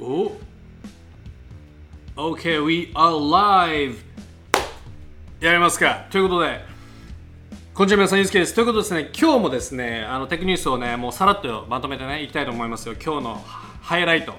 お OK, we are live! やりますかということで、こんにちは皆さん、ゆうすけです。ということですね、今日もですね、あのテクニュースをね、もうさらっとまとめてね、いきたいと思いますよ。今日のハイライト。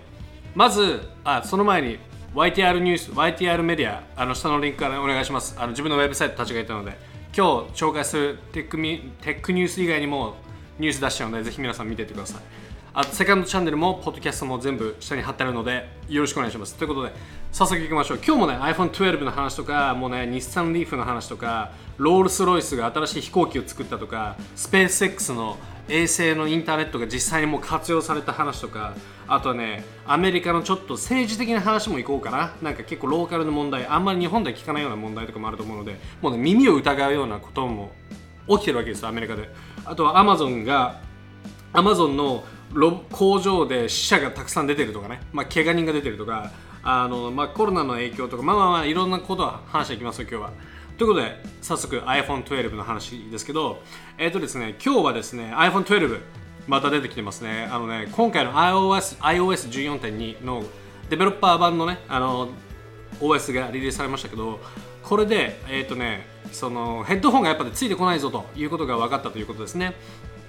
まず、あその前に、YTR ニュース、YTR メディア、あの下のリンクからお願いします。あの自分のウェブサイト立ち上げたので、今日紹介するテックミテックニュース以外にもニュース出しちゃうので、ぜひ皆さん見ていってください。あと、セカンドチャンネルも、ポッドキャストも全部下に貼ってあるので、よろしくお願いします。ということで、早速いきましょう。今日もね、iPhone12 の話とか、もうね、日産リーフの話とか、ロールスロイスが新しい飛行機を作ったとか、スペース X の衛星のインターネットが実際にもう活用された話とか、あとはね、アメリカのちょっと政治的な話もいこうかな。なんか結構ローカルの問題、あんまり日本では聞かないような問題とかもあると思うので、もうね、耳を疑うようなことも起きてるわけですよ、アメリカで。あとはアマゾンが、アマゾンの工場で死者がたくさん出てるとかね、まあ、怪我人が出てるとか、あのまあ、コロナの影響とか、まあまあまあ、いろんなことは話していきますよ、今日は。ということで、早速 iPhone12 の話ですけど、えっ、とですね、今日はですね、iPhone12 また出てきてますね。あのね、今回の iOS、iOS14.2 のデベロッパー版のね、あの、OS がリリースされましたけど、これで、えっ、とね、そのヘッドホンがやっぱりついてこないぞということが分かったということですね。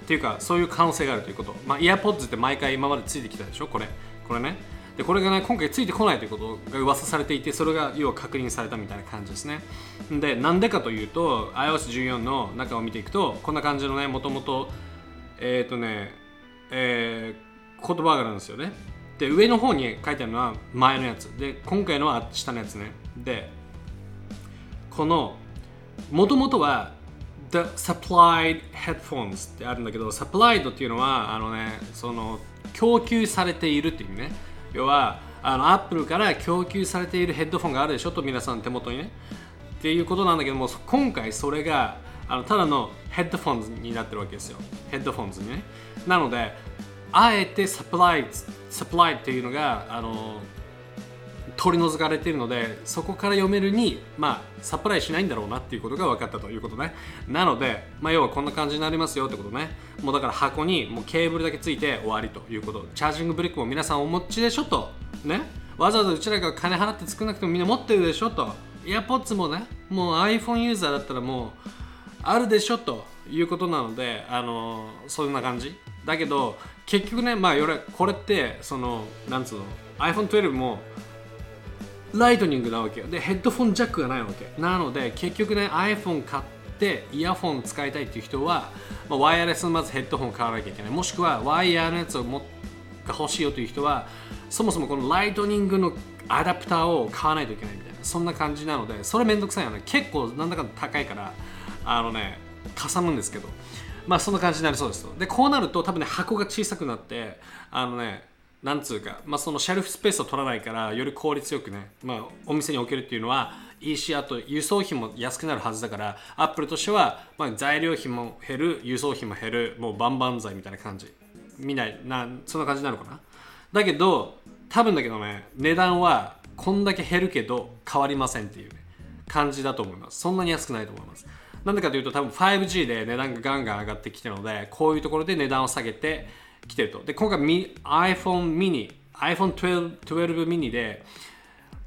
っていうか、そういう可能性があるということ。まあ、イヤーポッズって毎回今までついてきたでしょ、これ。これね。で、これがね、今回ついてこないということが噂されていて、それが要は確認されたみたいな感じですね。で、なんでかというと、iOS14 の中を見ていくと、こんな感じのね、もともと、えっ、とね、えー、言葉があるんですよね。で、上の方に書いてあるのは前のやつ。で、今回のは下のやつね。で、この、もともとは The supplied headphones ってあるんだけど supplied っていうのはあのねその供給されているっていう意味ね。要はあのアップルから供給されているヘッドフォンがあるでしょと皆さん手元にね。っていうことなんだけども今回それがあのただのヘッドフォンになってるわけですよ。ヘッドフォンズにね。なのであえて supplied supplied っていうのがあの取り除かれているのでそこから読めるに、まあ、サプライしないんだろうなっていうことが分かったということね。なので、まあ、要はこんな感じになりますよってことね。もうだから箱にもうケーブルだけついて終わりということ。チャージングブリックも皆さんお持ちでしょと。ね。わざわざうちらが金払って作らなくてもみんな持ってるでしょと。AirPods もねもう iPhone ユーザーだったらもうあるでしょということなのであのそんな感じ。だけど結局ねまあこれってそのなんつうの？iPhone12 もライトニングなわけよ。でヘッドフォンジャックがないわけ。なので結局ね iPhone 買ってイヤホン使いたいっていう人は、まあ、ワイヤレスのまずヘッドホン買わなきゃいけない。もしくはワイヤーのやつをもが欲しいよという人はそもそもこのライトニングのアダプターを買わないといけないみたいな。そんな感じなのでそれめんどくさいよね。結構なんだかんだ高いからあのねかさむんですけど。まあそんな感じになりそうですと。でこうなると多分ね箱が小さくなってあのねなんつうか、まあ、そのシェルフスペースを取らないからより効率よくね、まあ、お店に置けるっていうのはいいしあと輸送費も安くなるはずだからアップルとしては、まあ、材料費も減る輸送費も減るもうバンバン剤みたいな感じ。見ないなそんな感じなのかな？だけど多分だけどね値段はこんだけ減るけど変わりませんっていう、ね、感じだと思います。そんなに安くないと思います。なんでかというと多分 5G で値段がガンガン上がってきてるのでこういうところで値段を下げて来てると。で、今回 iPhone mini、iPhone 12, 12 mini で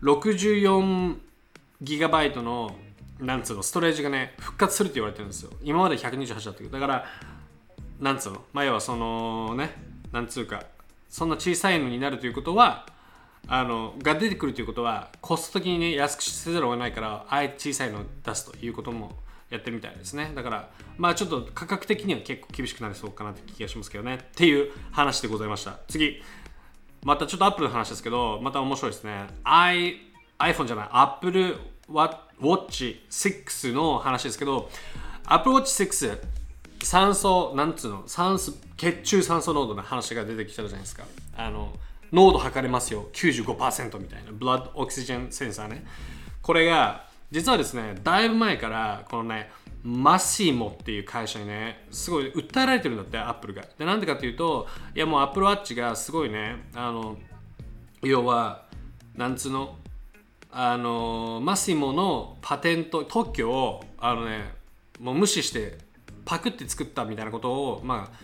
64GB のなんつうのストレージがね復活するって言われてるんですよ。今まで128だったけど、だからなんつうの、前はそのね、なんつうか、そんな小さいのになるということは、あのが出てくるということはコスト的にね安くせざるを得ないからあえて小さいのを出すということもやってるみたいですね。だからまあちょっと価格的には結構厳しくなりそうかなって気がしますけどね。っていう話でございました。次。またちょっとアップルの話ですけどまた面白いですね。I iPhone じゃない。Apple Watch 6の話ですけど Apple Watch 6酸素なんつうの？酸素血中酸素濃度の話が出てきたじゃないですか。あの濃度測れますよ。95%みたいな。Blood Oxygen センサーね。これが実はですねだいぶ前からこのねマシーモっていう会社にねすごい訴えられてるんだってアップルが。でなんでかっていうといやもうアップルワッチがすごいねあの要はなんつうのあのマシモのパテント特許をあのねもう無視してパクって作ったみたいなことをまあ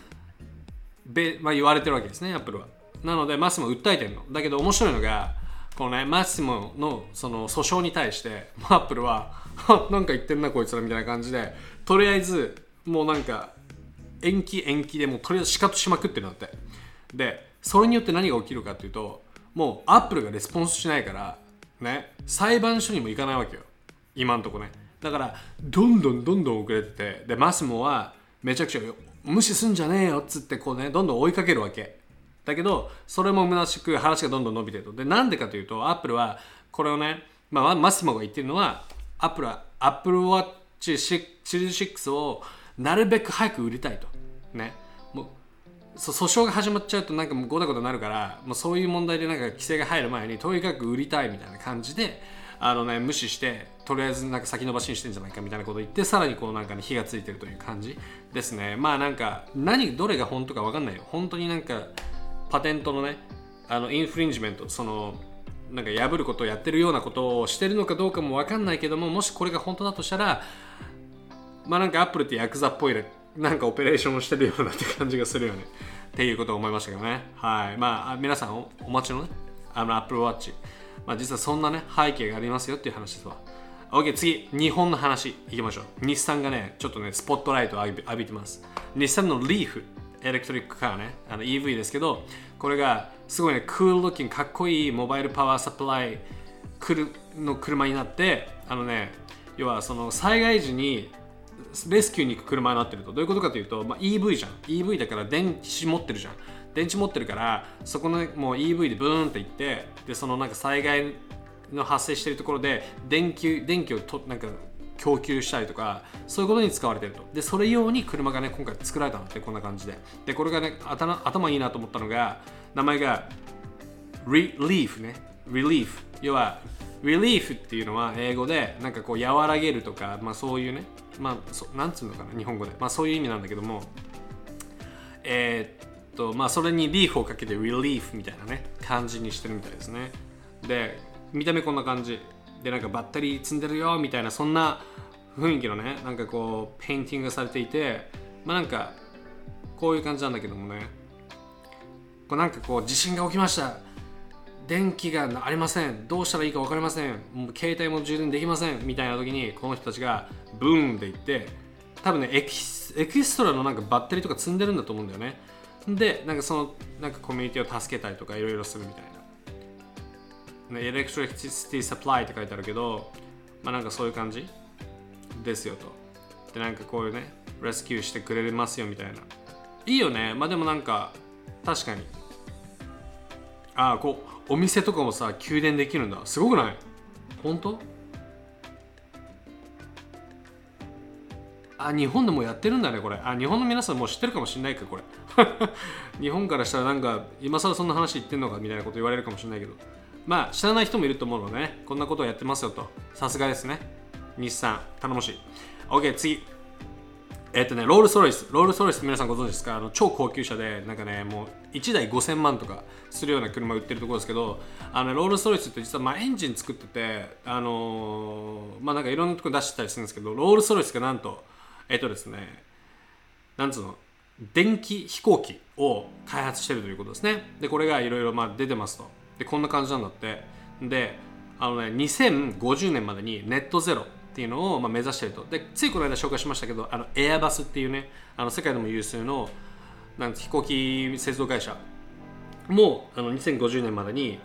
べ、まあ、言われてるわけですねアップルは。なのでマスモ訴えてるの。だけど面白いのがこのねマスモのその訴訟に対してアップルは なんか言ってんなこいつらみたいな感じでとりあえずもうなんか延期延期でもうとりあえずシカトしまくってるんだって。でそれによって何が起きるかっていうともうアップルがレスポンスしないからね裁判所にも行かないわけよ。今んとこね。だからどんどんどんどん遅れててでマスモはめちゃくちゃ無視すんじゃねえよっつってこうねどんどん追いかけるわけ。だけどそれも虚しく話がどんどん伸びてると。でなんでかというとアップルはこれをね、まあ、マスモが言ってるのはアップルはアップルウォッチシリーズ6をなるべく早く売りたいと。ね。もう訴訟が始まっちゃうとなんかもうごたごたなるからもうそういう問題でなんか規制が入る前にとにかく売りたいみたいな感じであのね無視してとりあえずなんか先延ばしにしてんじゃないかみたいなことを言ってさらにこうなんかね火がついてるという感じですね。まあなんか何どれが本当か分かんないよ。本当になんかパテントのねあのインフリンジメントそのなんか破ることをやってるようなことをしてるのかどうかも分かんないけどももしこれが本当だとしたらまあなんかアップルってヤクザっぽいなんかオペレーションをしてるようなって感じがするよね。っていうことを思いましたけどね。はい。まあ皆さんお待ちのねあのアップルウォッチまあ実はそんなね背景がありますよっていう話ですわ OK 次。日本の話いきましょう。日産がねちょっとねスポットライトを浴び浴びてます。日産のリーフ。エレクトリックカーね。あの EV ですけどこれがすごいねクールロッキングかっこいいモバイルパワーサプライの車になってあのね要はその災害時にレスキューに行く車になってると。どういうことかというと、まあ、EV じゃん。EV だから電池持ってるじゃん。電池持ってるからそこの、もう EV でブーンって行ってでそのなんか災害の発生してるところで電気電気をとなんか供給したりとかそういうことに使われてると。でそれ用に車がね今回作られたのってこんな感じで。でこれがね頭頭いいなと思ったのが名前が Relief ね。Relief 要は Relief っていうのは英語でなんかこう和らげるとか、まあ、そういうね。まあそなんつうのかな日本語で、まあ、そういう意味なんだけども。えー、っとまあそれにリーフをかけて Relief みたいなね感じにしてるみたいですね。で見た目こんな感じ。でなんかバッテリー積んでるよみたいなそんな雰囲気のねなんかこうペインティングされていてまあなんかこういう感じなんだけどもね。こうなんかこう地震が起きました。電気がありません。どうしたらいいか分かりません。もう携帯も充電できません。みたいな時にこの人たちがブーンって言って多分ねエキストラのなんかバッテリーとか積んでるんだと思うんだよね。でなんかそのなんかコミュニティを助けたりとかいろいろするみたいな、エレクトリシティサプライって書いてあるけどまあなんかそういう感じですよと。でなんかこういうねレスキューしてくれますよみたいな。いいよね。まあでもなんか確かに。ああこうお店とかもさ給電できるんだ。すごくない？本当？あ日本でもやってるんだねこれ。あ日本の皆さんもう知ってるかもしれないかこれ。日本からしたらなんか今更そんな話言ってんのかみたいなこと言われるかもしれないけど。まあ知らない人もいると思うのでねこんなことをやってますよと。さすがですね。日産頼もしい。OK 次。えっとね、ロールスロイス、ロールスロイス皆さんご存知ですか？あの超高級車で、なんかね、もう1台5000万とかするような車売ってるところですけど、あの、ロールスロイスって実はまあエンジン作ってて、あのー、まあなんかいろんなとこ出してたりするんですけど、ロールスロイスがなんと、えっとですね、なんつうの、電気飛行機を開発してるということですね。で、これがいろいろ出てますと。で、こんな感じなんだって。で、あのね、2050年までにネットゼロっていうのをまあ目指してるとでついこの間紹介しましたけどあのエアバスっていうねあの世界でも有数のなん飛行機製造会社もあの2050年までに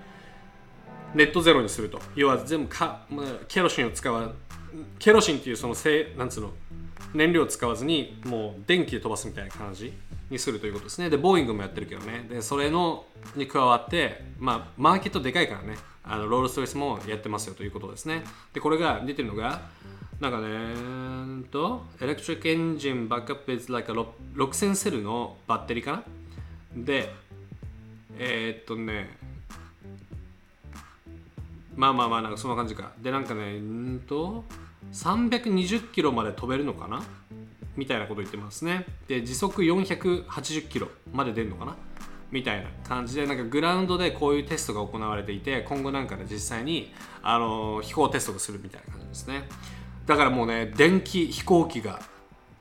ネットゼロにすると要は全部か、まあ、ケロシンを使わケロシンっていうそのせなんつうの燃料使わずにもう電気で飛ばすみたいな感じにするということですね。でボーイングもやってるけどね。でそれのに加わってまあマーケットでかいからね。あのロールストレスもやってますよということですね。でこれが出てるのがなんかねと、エレクトリックエンジンバックアップ is like 6000セルのバッテリーかな？で、えー、っとね、まあまあまあ、なんかそんな感じか。で、なんかね、んと、320キロまで飛べるのかな？みたいなこと言ってますね。で、時速480キロまで出るのかな？みたいな感じでなんかグラウンドでこういうテストが行われていて今後なんかで実際にあの飛行テストをするみたいな感じですね。だからもうね電気飛行機が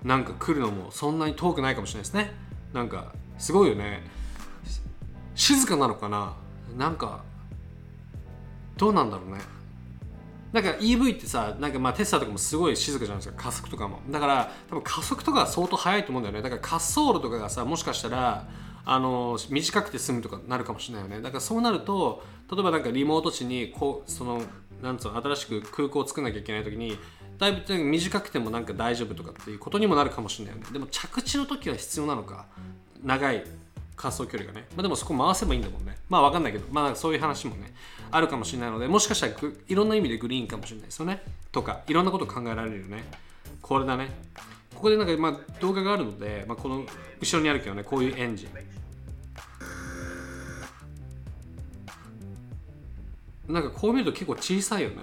なんか来るのもそんなに遠くないかもしれないですね。なんかすごいよね。静かなのかな？なんかどうなんだろうね。なんか EV ってさなんかまあテスラとかもすごい静かじゃないですか加速とかも。だから多分加速とか相当速いと思うんだよね。だから滑走路とかがさもしかしたらあの短くて済むとかなるかもしれないよね。だからそうなると例えばなんかリモート地にこうそのなんつうの新しく空港を作らなきゃいけない時にだいぶ短くてもなんか大丈夫とかっていうことにもなるかもしれないよね。でも着地の時は必要なのか。長い滑走距離がね、まあ、でもそこ回せばいいんだもんね。まあ分かんないけど。まあそういう話もねあるかもしれないのでもしかしたらいろんな意味でグリーンかもしれない。ですよね。とかいろんなこと考えられるよね。これだね。ここでなんかまあ動画があるので、まあ、この後ろにあるけどね。こういうエンジン。なんかこう見ると結構小さいよね。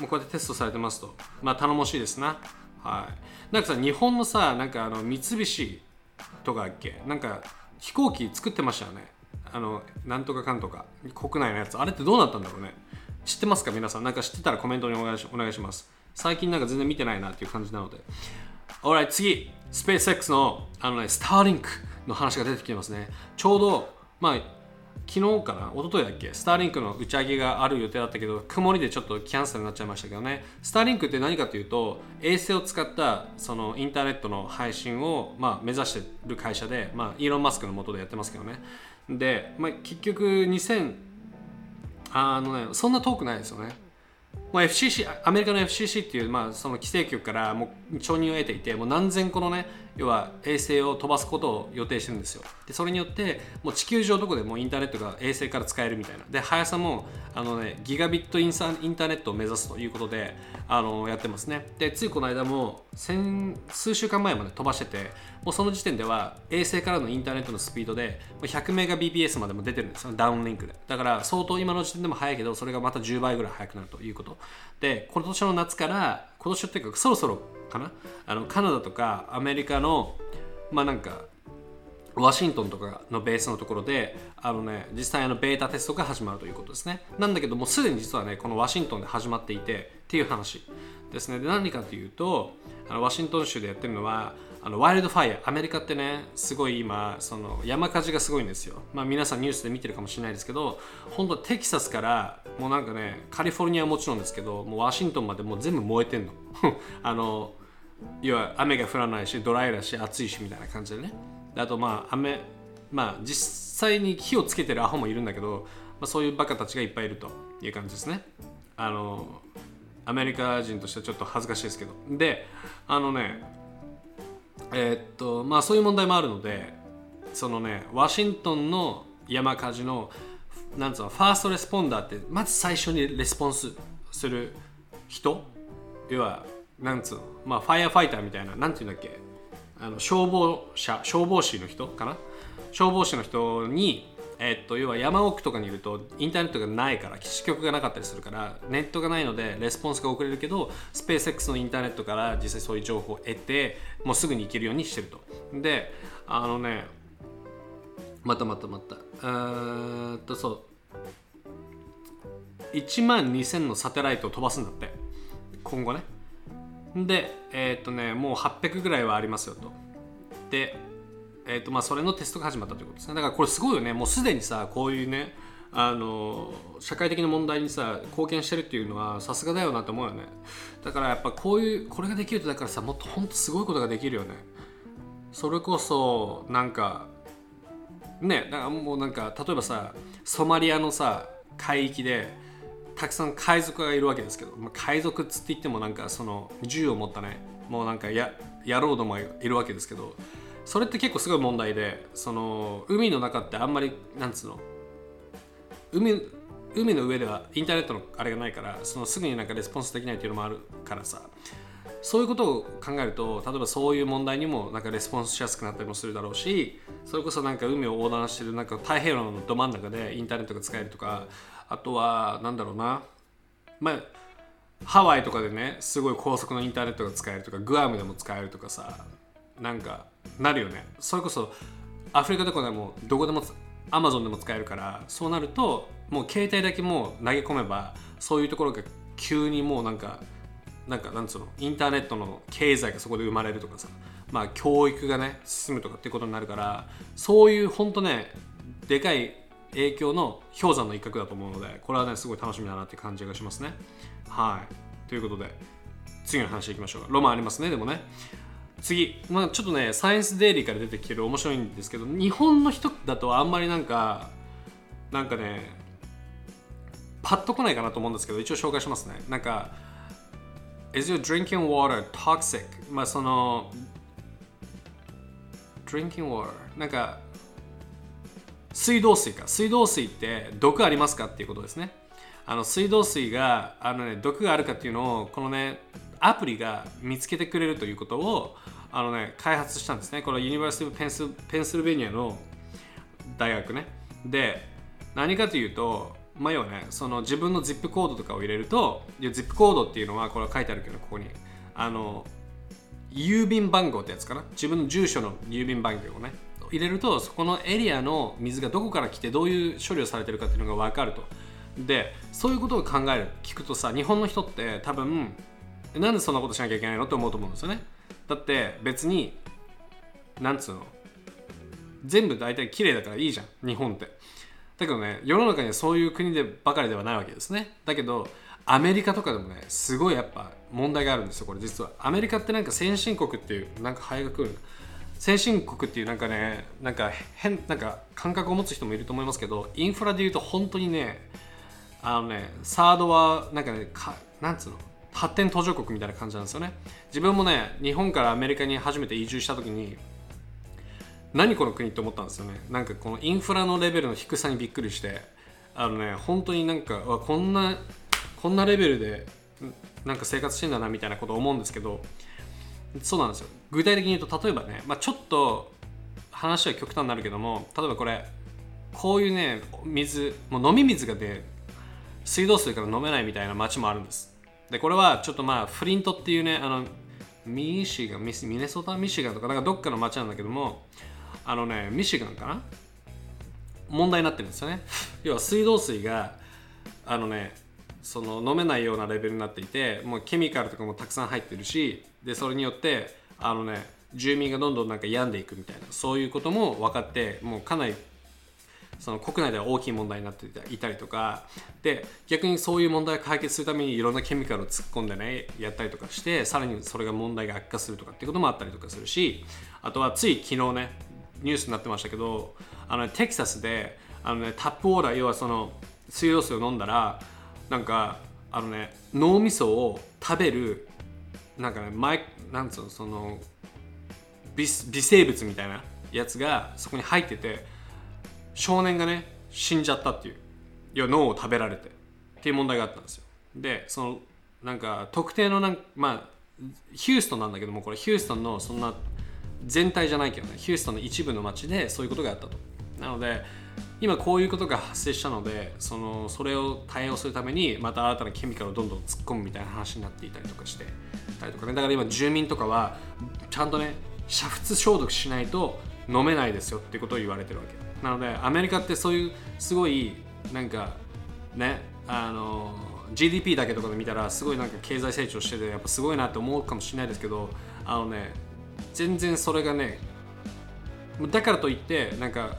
もうこうやってテストされてますと。まあ頼もしいですな。はい。なんかさ日本のさなんかあの三菱とかだっけ？なんか飛行機作ってましたよね。あのなんとかかんとか。国内のやつ。あれってどうなったんだろうね。知ってますか？皆さん。なんか知ってたらコメントにお願いしお願いします。最近なんか全然見てないなっていう感じなので。Alright 次。スペース X のあのねスターリンクの話が出てきてますね。ちょうどまあ昨日かな一昨日だっけスターリンクの打ち上げがある予定だったけど曇りでちょっとキャンセルになっちゃいましたけどね。スターリンクって何かというと衛星を使ったそのインターネットの配信を、まあ、目指してる会社で、まあ、イーロン・マスクのもとでやってますけどね。で、まあ、結局2000あのねそんな遠くないですよね。まあ、FCC アメリカの FCC っていう、まあ、その規制局からもう承認を得ていてもう何千個のね要は衛星を飛ばすことを予定してるんですよ。でそれによってもう地球上どこでもインターネットが衛星から使えるみたいな。で速さもあの、ね、ギガビットインサインターネットを目指すということであのやってますね。でついこの間も先数週間前まで飛ばしててもうその時点では衛星からのインターネットのスピードで100メガ BPS までも出てるんですよダウンリンクで。だから相当今の時点でも速いけどそれがまた10倍ぐらい速くなるということ。で今年の夏から今年っていうかそろそろかな？あのカナダとかアメリカのまあなんかワシントンとかのベースのところであの、ね、実際あのベータテストが始まるということですね。なんだけどもすでに実はねこのワシントンで始まっていてっていう話ですね。で何かというとあのワシントン州でやってるのはあのワイルドファイア。アメリカってねすごい今その山火事がすごいんですよ。まあ皆さんニュースで見てるかもしれないですけど本当テキサスからもうなんかねカリフォルニアはもちろんですけどもうワシントンまでもう全部燃えてんの。あの要は雨が降らないしドライだし暑いしみたいな感じでね。であとまあ雨まあ実際に火をつけてるアホもいるんだけど、まあ、そういうバカたちがいっぱいいるという感じですね。あのアメリカ人としてはちょっと恥ずかしいですけど。であのねえー、っとまあそういう問題もあるのでそのねワシントンの山火事のなんつうの first responder ってまず最初にレスポンスする人要はなんつうの？まあファイアファイターみたいななんていうんだっけ？あの消防車消防士の人かな？消防士の人にえっと、要は山奥とかにいるとインターネットがないから基地局がなかったりするからネットがないのでレスポンスが遅れるけどスペース X のインターネットから実際そういう情報を得てもうすぐに行けるようにしてると。であのねまたまたまた。えっとそう。1万2000のサテライトを飛ばすんだって。今後ね。で、えー、っとね、もう800ぐらいはありますよと。で、えー、っとまあ、それのテストが始まったということですね。だからこれすごいよね。もうすでにさ、こういうね、あの社会的な問題にさ貢献してるっていうのはさすがだよなと思うよねだからやっぱこういうこれができるとだからさもっとほんとすごいことができるよねそれこそなんかねだからもうなんか例えばさソマリアのさ海域でたくさん海賊がいるわけですけど、まあ、海賊っつって言ってもなんかその銃を持ったねもうなんかや野郎どもがいるわけですけどそれって結構すごい問題でその海の中ってあんまりなんつうの海海の上ではインターネットのあれがないからそのすぐになんかレスポンスできないっていうのもあるからさそういうことを考えると例えばそういう問題にもなんかレスポンスしやすくなったりもするだろうしそれこそなんか海を横断してるなんか太平洋のど真ん中でインターネットが使えるとかあとはなんだろうな。まあハワイとかでねすごい高速のインターネットが使えるとかグアムでも使えるとかさなんかなるよね。それこそアフリカとかでもどこでもアマゾンでも使えるからそうなるともう携帯だけもう投げ込めばそういうところが急にもうなんかなんかなんつうの？インターネットの経済がそこで生まれるとかさまあ、教育がね進むとかってことになるからそういう本当ねでかい影響の氷山の一角だと思うのでこれはねすごい楽しみだなって感じがしますね。はい。ということで次の話いきましょう。ロマンありますねでもね。次、まあ、ちょっとねサイエンスデイリーから出てきてる面白いんですけど日本の人だとあんまりなんかなんかねパッと来ないかなと思うんですけど一応紹介しますね。なんか Is your drinking water toxic? まあその drinking water なんか水道水か。水道水って毒ありますかっていうことですね。あの水道水があの、ね、毒があるかっていうのをこのねアプリが見つけてくれるということをあの、ね、開発したんですね。これはユニバーシティペンスペンシルベニアの大学ね。で何かというとまあ要はねその自分の ZIP コードとかを入れると ZIP コードっていうのはこれは書いてあるけどここにあの郵便番号ってやつかな。自分の住所の郵便番号をね。入れるとそこのエリアの水がどこから来てどういう処理をされてるかっていうのが分かると。でそういうことを考える。聞くとさ日本の人って多分なんでそんなことしなきゃいけないのって思うと思うんですよね。だって別になんつうの。全部大体綺麗だからいいじゃん日本って。だけどね世の中にはそういう国でばかりではないわけですね。だけどアメリカとかでもねすごいやっぱ問題があるんですよこれ実は。アメリカってなんか先進国っていうなんかハエが来る。先進国っていうなんかねなんか変なんか感覚を持つ人もいると思いますけどインフラでいうと本当にねあのねサードはなんかねかなんつうの発展途上国みたいな感じなんですよね。自分もね日本からアメリカに初めて移住した時に何この国って思ったんですよね。なんかこのインフラのレベルの低さにびっくりしてあのね本当になんかこんなこんなレベルでなんか生活してんだなみたいなこと思うんですけどそうなんですよ。具体的に言うと例えばね、まあ、ちょっと話は極端になるけども例えばこれこういうね水もう飲み水がね水道水から飲めないみたいな街もあるんです。でこれはちょっとまあフリントっていうねあのミシガンミネソタミシガンとかなんかどっかの街なんだけどもあのねミシガンかな？問題になってるんですよね。要は水道水があのねその飲めないようなレベルになっていてもうケミカルとかもたくさん入ってるしでそれによってあのね住民がどんどんなんか病んでいくみたいなそういうことも分かってもうかなりその国内では大きい問題になっていたりとかで逆にそういう問題を解決するためにいろんなケミカルを突っ込んでねやったりとかしてさらにそれが問題が悪化するとかっていうこともあったりとかするしあとはつい昨日ねニュースになってましたけどあの、ね、テキサスであの、ね、タップウォーター要はその水道水を飲んだらなんかあのね脳みそを食べるなんかねマイなんつうのその微微生物みたいなやつがそこに入ってて少年がね死んじゃったっていう。要は脳を食べられて。っていう問題があったんですよ。でそのなんか特定のなんまあヒューストンなんだけどもこれヒューストンのそんな全体じゃないけどねヒューストンの一部の町でそういうことがあったと。なので今こういうことが発生したのでそのそれを対応するためにまた新たなケミカルをどんどん突っ込むみたいな話になっていたりとかして。たりとかねだから今住民とかはちゃんとね煮沸消毒しないと飲めないですよってことを言われてるわけなのでアメリカってそういうすごいなんかねあの GDP だけとかで見たらすごいなんか経済成長しててやっぱすごいなって思うかもしれないですけどあのね全然それがねだからといってなんか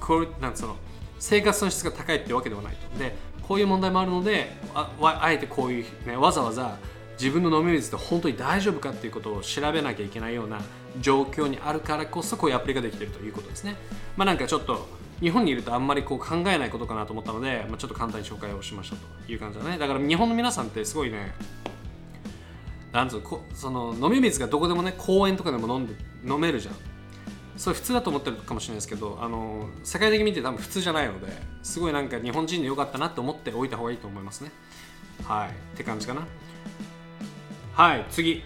こうなんその生活の質が高いってわけではないと。でこういう問題もあるのでああえてこういう、ね、わざわざ自分の飲み水って本当に大丈夫かっていうことを調べなきゃいけないような状況にあるからこそこういうアプリができてるということですね。まあなんかちょっと日本にいるとあんまりこう考えないことかなと思ったので、まあ、ちょっと簡単に紹介をしましたという感じだね。だから日本の皆さんってすごいねなんつうこその飲み水がどこでもね公園とかでも飲んで飲めるじゃん。それ普通だと思ってるかもしれないですけどあの世界的に見て多分普通じゃないのですごいなんか日本人でよかったなと思っておいた方がいいと思いますね。はい。って感じかな。はい次。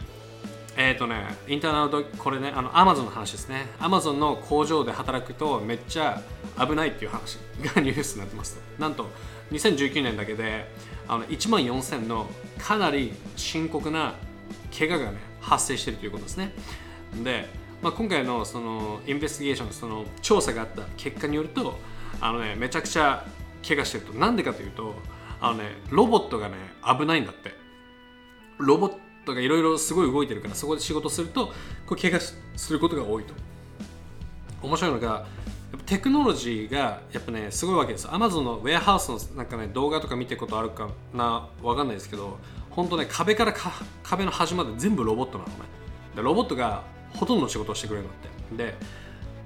え、ー、とねインターネットこれねあのアマゾンの話ですね。アマゾンの工場で働くとめっちゃ危ないっていう話が ニュースになってますなんと2019年だけであの1万4000のかなり深刻な怪我がね発生しているということですね。でまあ、今回のそのインベスティゲーションその調査があった結果によるとあの、ね、めちゃくちゃ怪我してると。なんでかというとあの、ね、ロボットがね危ないんだって。ロボッとかいろいろすごい動いてるからそこで仕事するとこう怪我することが多いと。面白いのがテクノロジーがやっぱねすごいわけですアマゾンのウェアハウスのなんかね動画とか見てることあるかなわかんないですけど本当ね壁から壁の端まで全部ロボットなのね。でロボットがほとんどの仕事をしてくれるのって。で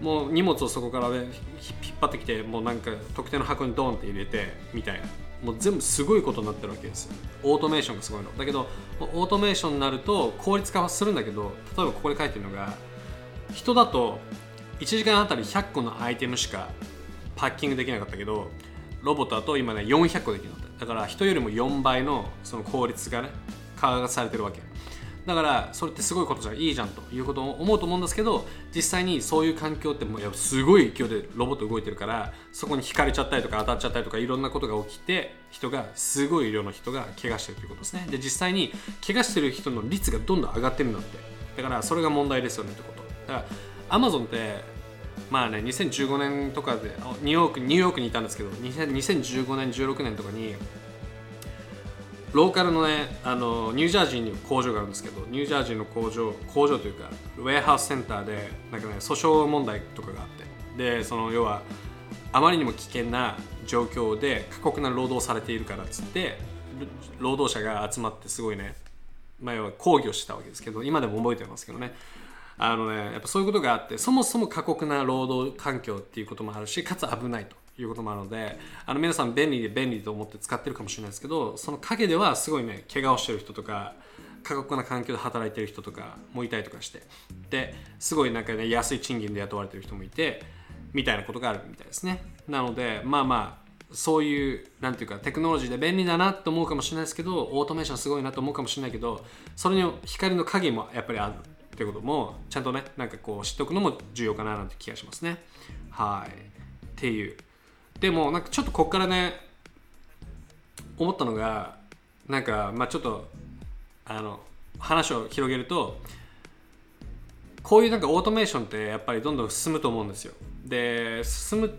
もう荷物をそこから、ね、引っ張ってきてもうなんか特定の箱にドンって入れてみたいな。もう全部すごいことになってるわけですよ。オートメーションがすごいの。だけどオートメーションになると効率化はするんだけど例えばここで書いてるのが人だと1時間あたり100個のアイテムしかパッキングできなかったけどロボットだと今ね400個できるの。だから人よりも4倍のその効率がね化がされてるわけ。だからそれってすごいことじゃいいじゃんということを思うと思うんですけど実際にそういう環境ってもうやすごい勢いでロボット動いてるからそこに引かれちゃったりとか当たっちゃったりとかいろんなことが起きて人がすごい量の人が怪我してるということですね。で実際に怪我してる人の率がどんどん上がってるんだって。だからそれが問題ですよねってこと。だからアマゾンってまあね2015年とかでニューヨークニューヨークにいたんですけど2015年16年とかにローカルのねあのニュージャージーに工場があるんですけどニュージャージーの工場工場というかウェアハウスセンターでなんかね訴訟問題とかがあって。でその要はあまりにも危険な状況で過酷な労働されているからっつって労働者が集まってすごいね前は抗議をしてたわけですけど今でも覚えてますけどね。あのねやっぱそういうことがあってそもそも過酷な労働環境っていうこともあるしかつ危ないと。いうこともあるのであの皆さん便利で便利と思って使ってるかもしれないですけどその陰ではすごいね怪我をしてる人とか過酷な環境で働いてる人とかもいたりとかして。ですごいなんかね安い賃金で雇われてる人もいてみたいなことがあるみたいですね。なのでまあまあそういうなんていうかテクノロジーで便利だなと思うかもしれないですけどオートメーションすごいなと思うかもしれないけどそれの光の影もやっぱりあるってこともちゃんとねなんかこう知っておくのも重要かななんて気がしますね。はい。っていうでもなんかちょっとこっからね思ったのがなんかまあちょっとあの話を広げるとこういうなんかオートメーションってやっぱりどんどん進むと思うんですよ。で進む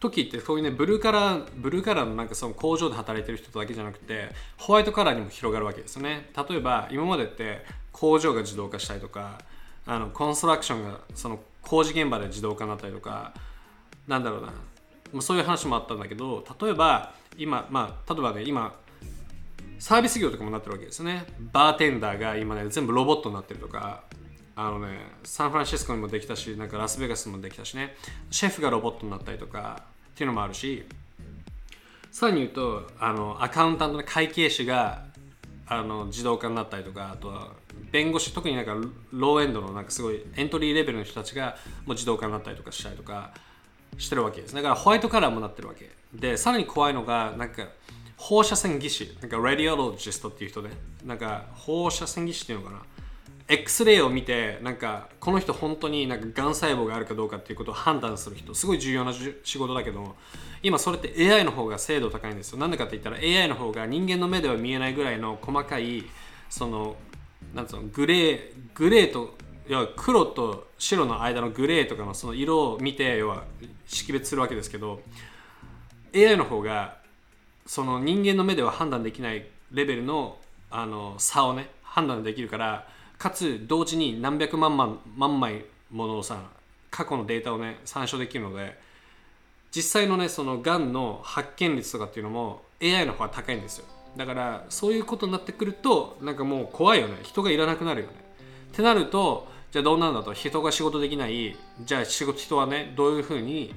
時ってそういうねブルーカラーブルーカラーのなんかその工場で働いてる人だけじゃなくてホワイトカラーにも広がるわけですよね。例えば今までって工場が自動化したりとかあのコンストラクションがその工事現場で自動化になったりとかなんだろうな。まあそういう話もあったんだけど例えば今まあ例えばね今サービス業とかもなってるわけですよね。バーテンダーが今ね全部ロボットになってるとかあのねサンフランシスコにもできたしなんかラスベガスにもできたしね。シェフがロボットになったりとかっていうのもあるしさらに言うとあのアカウンタントの会計士があの自動化になったりとかあとは弁護士特になんかローエンドのなんかすごいエントリーレベルの人たちがもう自動化になったりとかしたりとかしてるわけです。だからホワイトカラーもなってるわけ。でさらに怖いのがなんか放射線技師。なんかラディオロジストっていう人でなんか放射線技師っていうのかな。X レイを見てなんかこの人本当になんかがん細胞があるかどうかっていうことを判断する人。すごい重要な仕事だけど今それって AI の方が精度高いんですよ。なんでかって言ったら AI の方が人間の目では見えないぐらいの細かいそのなんつうのグレーグレーと要は黒と白の間のグレーとかのその色を見て要は識別するわけですけど AI の方がその人間の目では判断できないレベルのあの差をね判断できるからかつ同時に何百万万万枚ものをさ過去のデータをね参照できるので実際のねそのがんの発見率とかっていうのも AI の方が高いんですよ。だからそういうことになってくるとなんかもう怖いよね。人がいらなくなるよね。ってなるとじゃあどうなんだと。人が仕事できない。じゃあ仕事人はねどういうふうに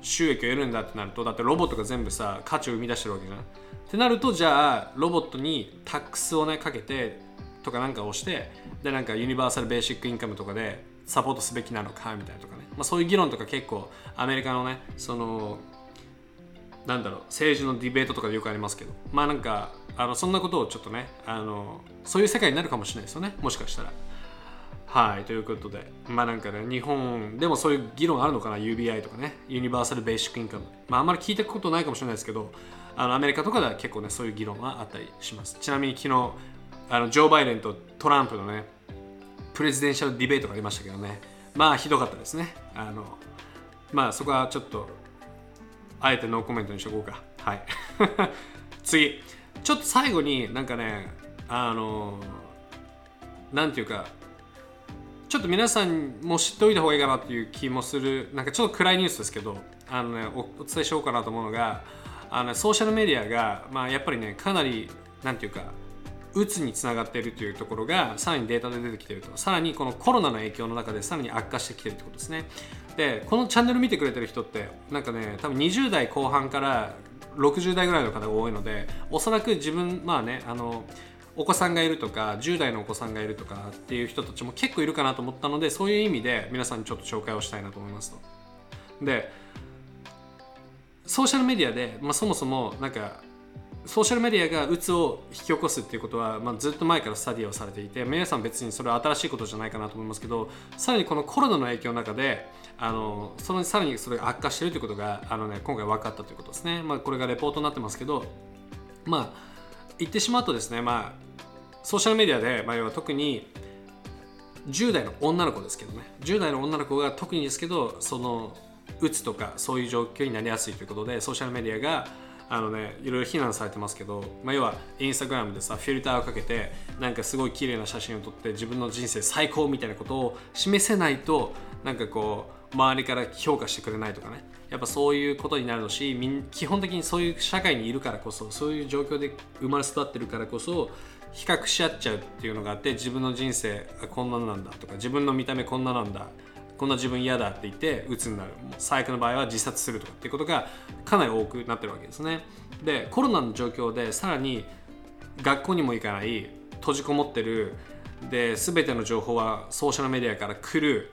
収益を得るんだってなると。だってロボットが全部さ価値を生み出してるわけじゃん。ってなるとじゃあロボットにタックスをねかけてとかなんかをしてでなんかユニバーサルベーシックインカムとかでサポートすべきなのかみたいなとかね、まあ、そういう議論とか結構アメリカのねそのなんだろう政治のディベートとかでよくありますけど。まあなんかあのそんなことをちょっとねあのそういう世界になるかもしれないですよね。もしかしたら。はいということで。まあなんかね日本でもそういう議論あるのかな？UBI とかね。ユニバーサルベーシックインカムまああんまり聞いたことないかもしれないですけどあのアメリカとかでは結構ねそういう議論があったりします。ちなみに昨日あのジョー・バイデンとトランプのねプレジデンシャルディベートがありましたけどね。まあひどかったですね。あのまあそこはちょっとあえてノーコメントにしとこうか。はい。次。ちょっと最後になんかねあのなんていうかちょっと皆さんも知っておいた方がいいかなっていう気もする。なんかちょっと暗いニュースですけどあの、ね、おお伝えしようかなと思うのがあのソーシャルメディアが、まあ、やっぱりねかなりなんていうかうつにつながっているというところがさらにデータで出てきていると。さらにこのコロナの影響の中でさらに悪化してきているということですね。でこのチャンネル見てくれてる人ってなんかね多分20代後半から60代ぐらいの方が多いのでおそらく自分まあねあのお子さんがいるとか10代のお子さんがいるとかっていう人たちも結構いるかなと思ったのでそういう意味で皆さんにちょっと紹介をしたいなと思いますと。でソーシャルメディアで、まあ、そもそもなんかソーシャルメディアがうつを引き起こすっていうことは、まあ、ずっと前からスタディをされていて皆さん別にそれは新しいことじゃないかなと思いますけどさらにこのコロナの影響の中であのそのさらにそれが悪化しているということがあの、ね、今回分かったということですね、まあ、これがレポートになってますけどまあ言ってしまうとですね、まあ、ソーシャルメディアで、まあ、要は特に10代の女の子ですけどね。10代の女の子が特にですけどそのうつとかそういう状況になりやすいということでソーシャルメディアがあのねいろいろ非難されてますけど、まあ、要はインスタグラムでさフィルターをかけてなんかすごい綺麗な写真を撮って自分の人生最高みたいなことを示せないとなんかこう周りから評価してくれないとかね。やっぱそういうことになるし基本的にそういう社会にいるからこそそういう状況で生まれ育ってるからこそ比較し合っちゃうっていうのがあって自分の人生こんななんだとか自分の見た目こんななんだこんな自分嫌だって言って鬱になる。最悪の場合は自殺するとかっていうことがかなり多くなってるわけですね。でコロナの状況でさらに学校にも行かない閉じこもってる。で全ての情報はソーシャルメディアから来る。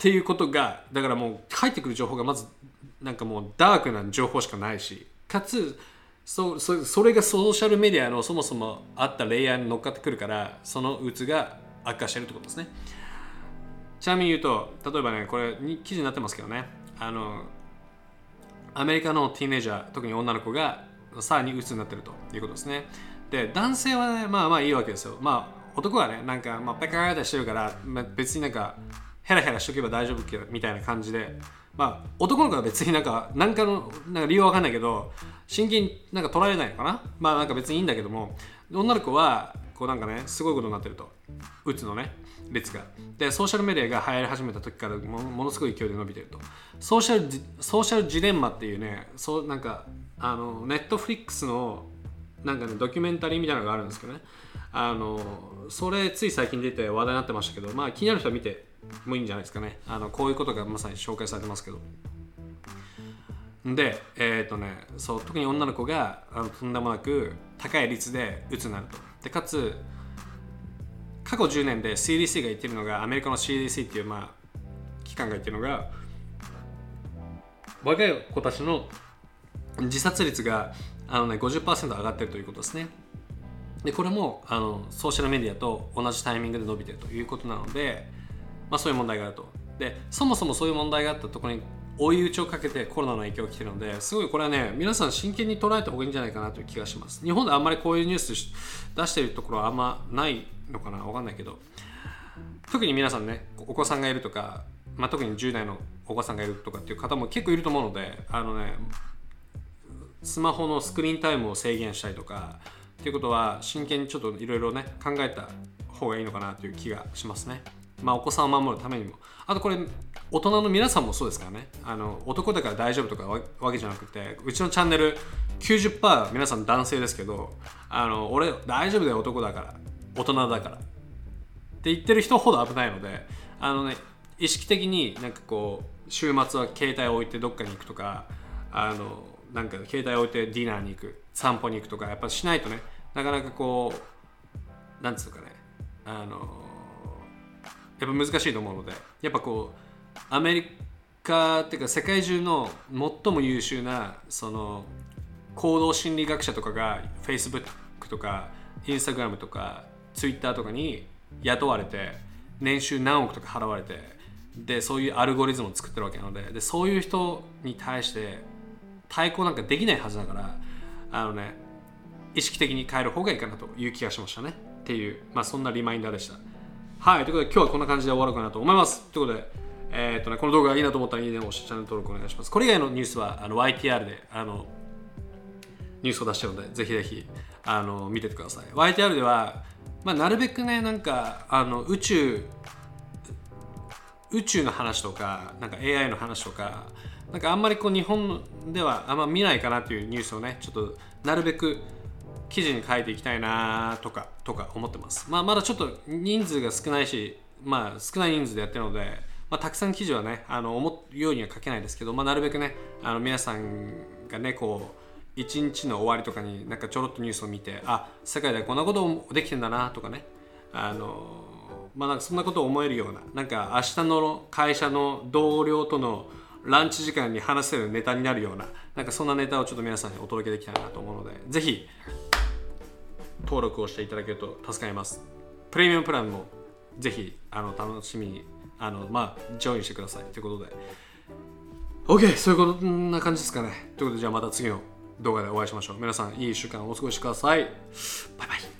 っていうことがだからもう入ってくる情報がまずなんかもうダークな情報しかないしかつそそそれがソーシャルメディアのそもそもあったレイヤーに乗っかってくるからそのうつが悪化してるってことですね。ちなみに言うと例えばねこれに記事になってますけどね。あのアメリカのティーネイジャー特に女の子がさらにうつになってるということですね。で男性はねまあまあいいわけですよ。まあ男はねなんか、まあ、ペカーってしてるから、まあ、別になんかヘラヘラしとけば大丈夫けみたいな感じで。まあ男の子は別になんか何かのなんか理由は分かんないけど真剣になんか捉えないのかな？まあなんか別にいいんだけども女の子はこうなんかねすごいことになってると。打つのね率が。でソーシャルメディアが流行り始めた時からもものすごい勢いで伸びてると。ソーシャルソーシャルジレンマっていうねそうなんかあのネットフリックスのなんかねドキュメンタリーみたいなのがあるんですけどね。あのそれつい最近出て話題になってましたけどまあ気になる人は見てもいいんじゃないですかね。あのこういうことがまさに紹介されてますけど。で、えっ、ー、とね、そう特に女の子があのとんでもなく高い率でうつになると。でかつ過去10年で CDC が言ってるのがアメリカの CDC っていう、まあ、機関が言ってるのが若い子たちの自殺率があの、ね、50%上がってるということですね。でこれもあのソーシャルメディアと同じタイミングで伸びてるということなので、まあ、そういう問題があると。でそもそもそういう問題があったところに追い打ちをかけてコロナの影響が来てるのですごいこれはね皆さん真剣に捉えた方がいいんじゃないかなという気がします。日本であんまりこういうニュース出してるところはあんまないのかな？わかんないけど。特に皆さんねお子さんがいるとか、まあ、特に10代のお子さんがいるとかっていう方も結構いると思うのであのねスマホのスクリーンタイムを制限したりとかっていうことは真剣にちょっといろいろね考えた方がいいのかなという気がしますね。まあ、お子さんを守るためにも。あとこれ大人の皆さんもそうですからね。あの男だから大丈夫とかわけじゃなくてうちのチャンネル90%皆さん男性ですけどあの俺大丈夫だよ男だから。大人だから。って言ってる人ほど危ないのであのね意識的になんかこう週末は携帯を置いてどっかに行くとかあのなんか携帯を置いてディナーに行く散歩に行くとかやっぱしないとねなかなかこうなんつうかねあのやっぱ難しいと思うので。やっぱこうアメリカっていうか世界中の最も優秀なその行動心理学者とかが Facebook とか Instagram とか Twitter とかに雇われて年収何億とか払われてでそういうアルゴリズムを作ってるわけなのででそういう人に対して対抗なんかできないはずだからあのね意識的に変える方がいいかなという気がしましたね。っていう、まあ、そんなリマインダーでした。はいということで今日はこんな感じで終わろうかなと思いますということでえー、っとね、この動画がいいなと思ったらいいねを押してチャンネル登録お願いします。これ以外のニュースはあの YTR であのニュースを出してるので、ぜひぜひあの見ててください YTR では、まあ、なるべくねなんかあの宇宙宇宙の話とかなんか AI の話とかなんかあんまりこう日本ではあんま見ないかなっていうニュースをねちょっとなるべく記事に書いていきたいなとかとか思ってます、まあ、まだちょっと人数が少ないし、まあ、少ない人数でやってるので、まあ、たくさん記事はねあの思うようには書けないですけど、まあ、なるべくねあの皆さんがねこう一日の終わりとかになんかちょろっとニュースを見てあ世界でこんなことできてんだなとかねあのまあなんかそんなことを思えるようななんか明日の会社の同僚とのランチ時間に話せるネタになるようななんかそんなネタをちょっと皆さんにお届けできたらなと思うのでぜひ登録をしていただけると助かります。プレミアムプランもぜひあの楽しみにあのまあジョインしてくださいということで。OK そういうことな感じですかね。ということでじゃあまた次の動画でお会いしましょう。皆さんいい週間をお過ごしください。バイバイ。